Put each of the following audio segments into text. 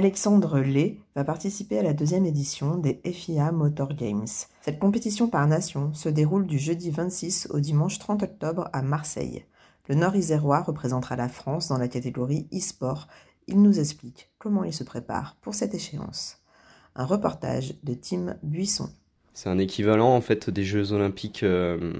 Alexandre Lay va participer à la deuxième édition des FIA Motor Games. Cette compétition par nation se déroule du jeudi 26 au dimanche 30 octobre à Marseille. Le Nord-Isérois représentera la France dans la catégorie e-sport. Il nous explique comment il se prépare pour cette échéance. Un reportage de Tim Buisson. C'est un équivalent en fait des Jeux Olympiques euh,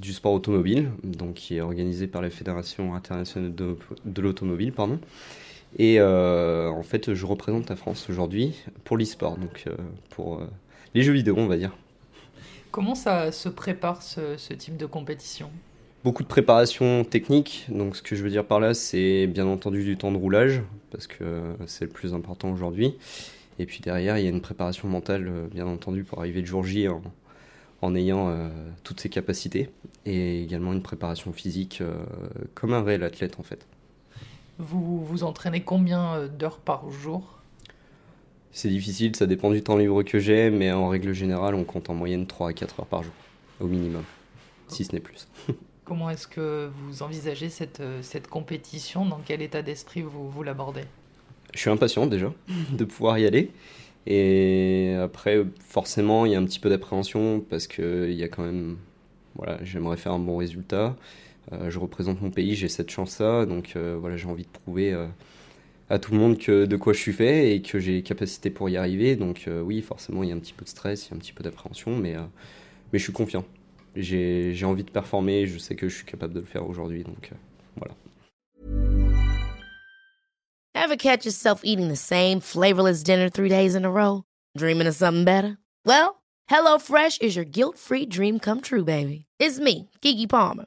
du sport automobile, donc qui est organisé par la Fédération internationale de, de l'automobile, pardon. Et euh, en fait, je représente la France aujourd'hui pour l'e-sport, donc euh, pour euh, les jeux vidéo, on va dire. Comment ça se prépare ce, ce type de compétition? Beaucoup de préparation technique, donc ce que je veux dire par là, c'est bien entendu du temps de roulage, parce que c'est le plus important aujourd'hui. Et puis derrière, il y a une préparation mentale, bien entendu, pour arriver le jour J en, en ayant euh, toutes ses capacités, et également une préparation physique euh, comme un réel athlète en fait. Vous vous entraînez combien euh, d'heures par jour? C'est difficile, ça dépend du temps libre que j'ai, mais en règle générale, on compte en moyenne 3 à 4 heures par jour, au minimum, si ce n'est plus. Comment est-ce que vous envisagez cette, euh, cette compétition? Dans quel état d'esprit vous, vous l'abordez? Je suis impatient déjà de pouvoir y aller. Et après, forcément, il y a un petit peu d'appréhension parce qu'il y a quand même. Voilà, j'aimerais faire un bon résultat. Euh, je représente mon pays, j'ai cette chance-là. Donc euh, voilà, j'ai envie de prouver euh, à tout le monde que de quoi je suis fait et que j'ai les capacités pour y arriver. Donc oui, forcément, il y a un petit peu de stress, il y a un petit peu d'appréhension, mais, mais je suis confiant. J'ai envie de performer, je sais que je suis capable de le faire aujourd'hui. Donc voilà. Ever catch yourself eating the same flavorless dinner three days in a row? Dreaming of something better? Well, HelloFresh is your guilt-free dream come true, baby. It's me, Kiki Palmer.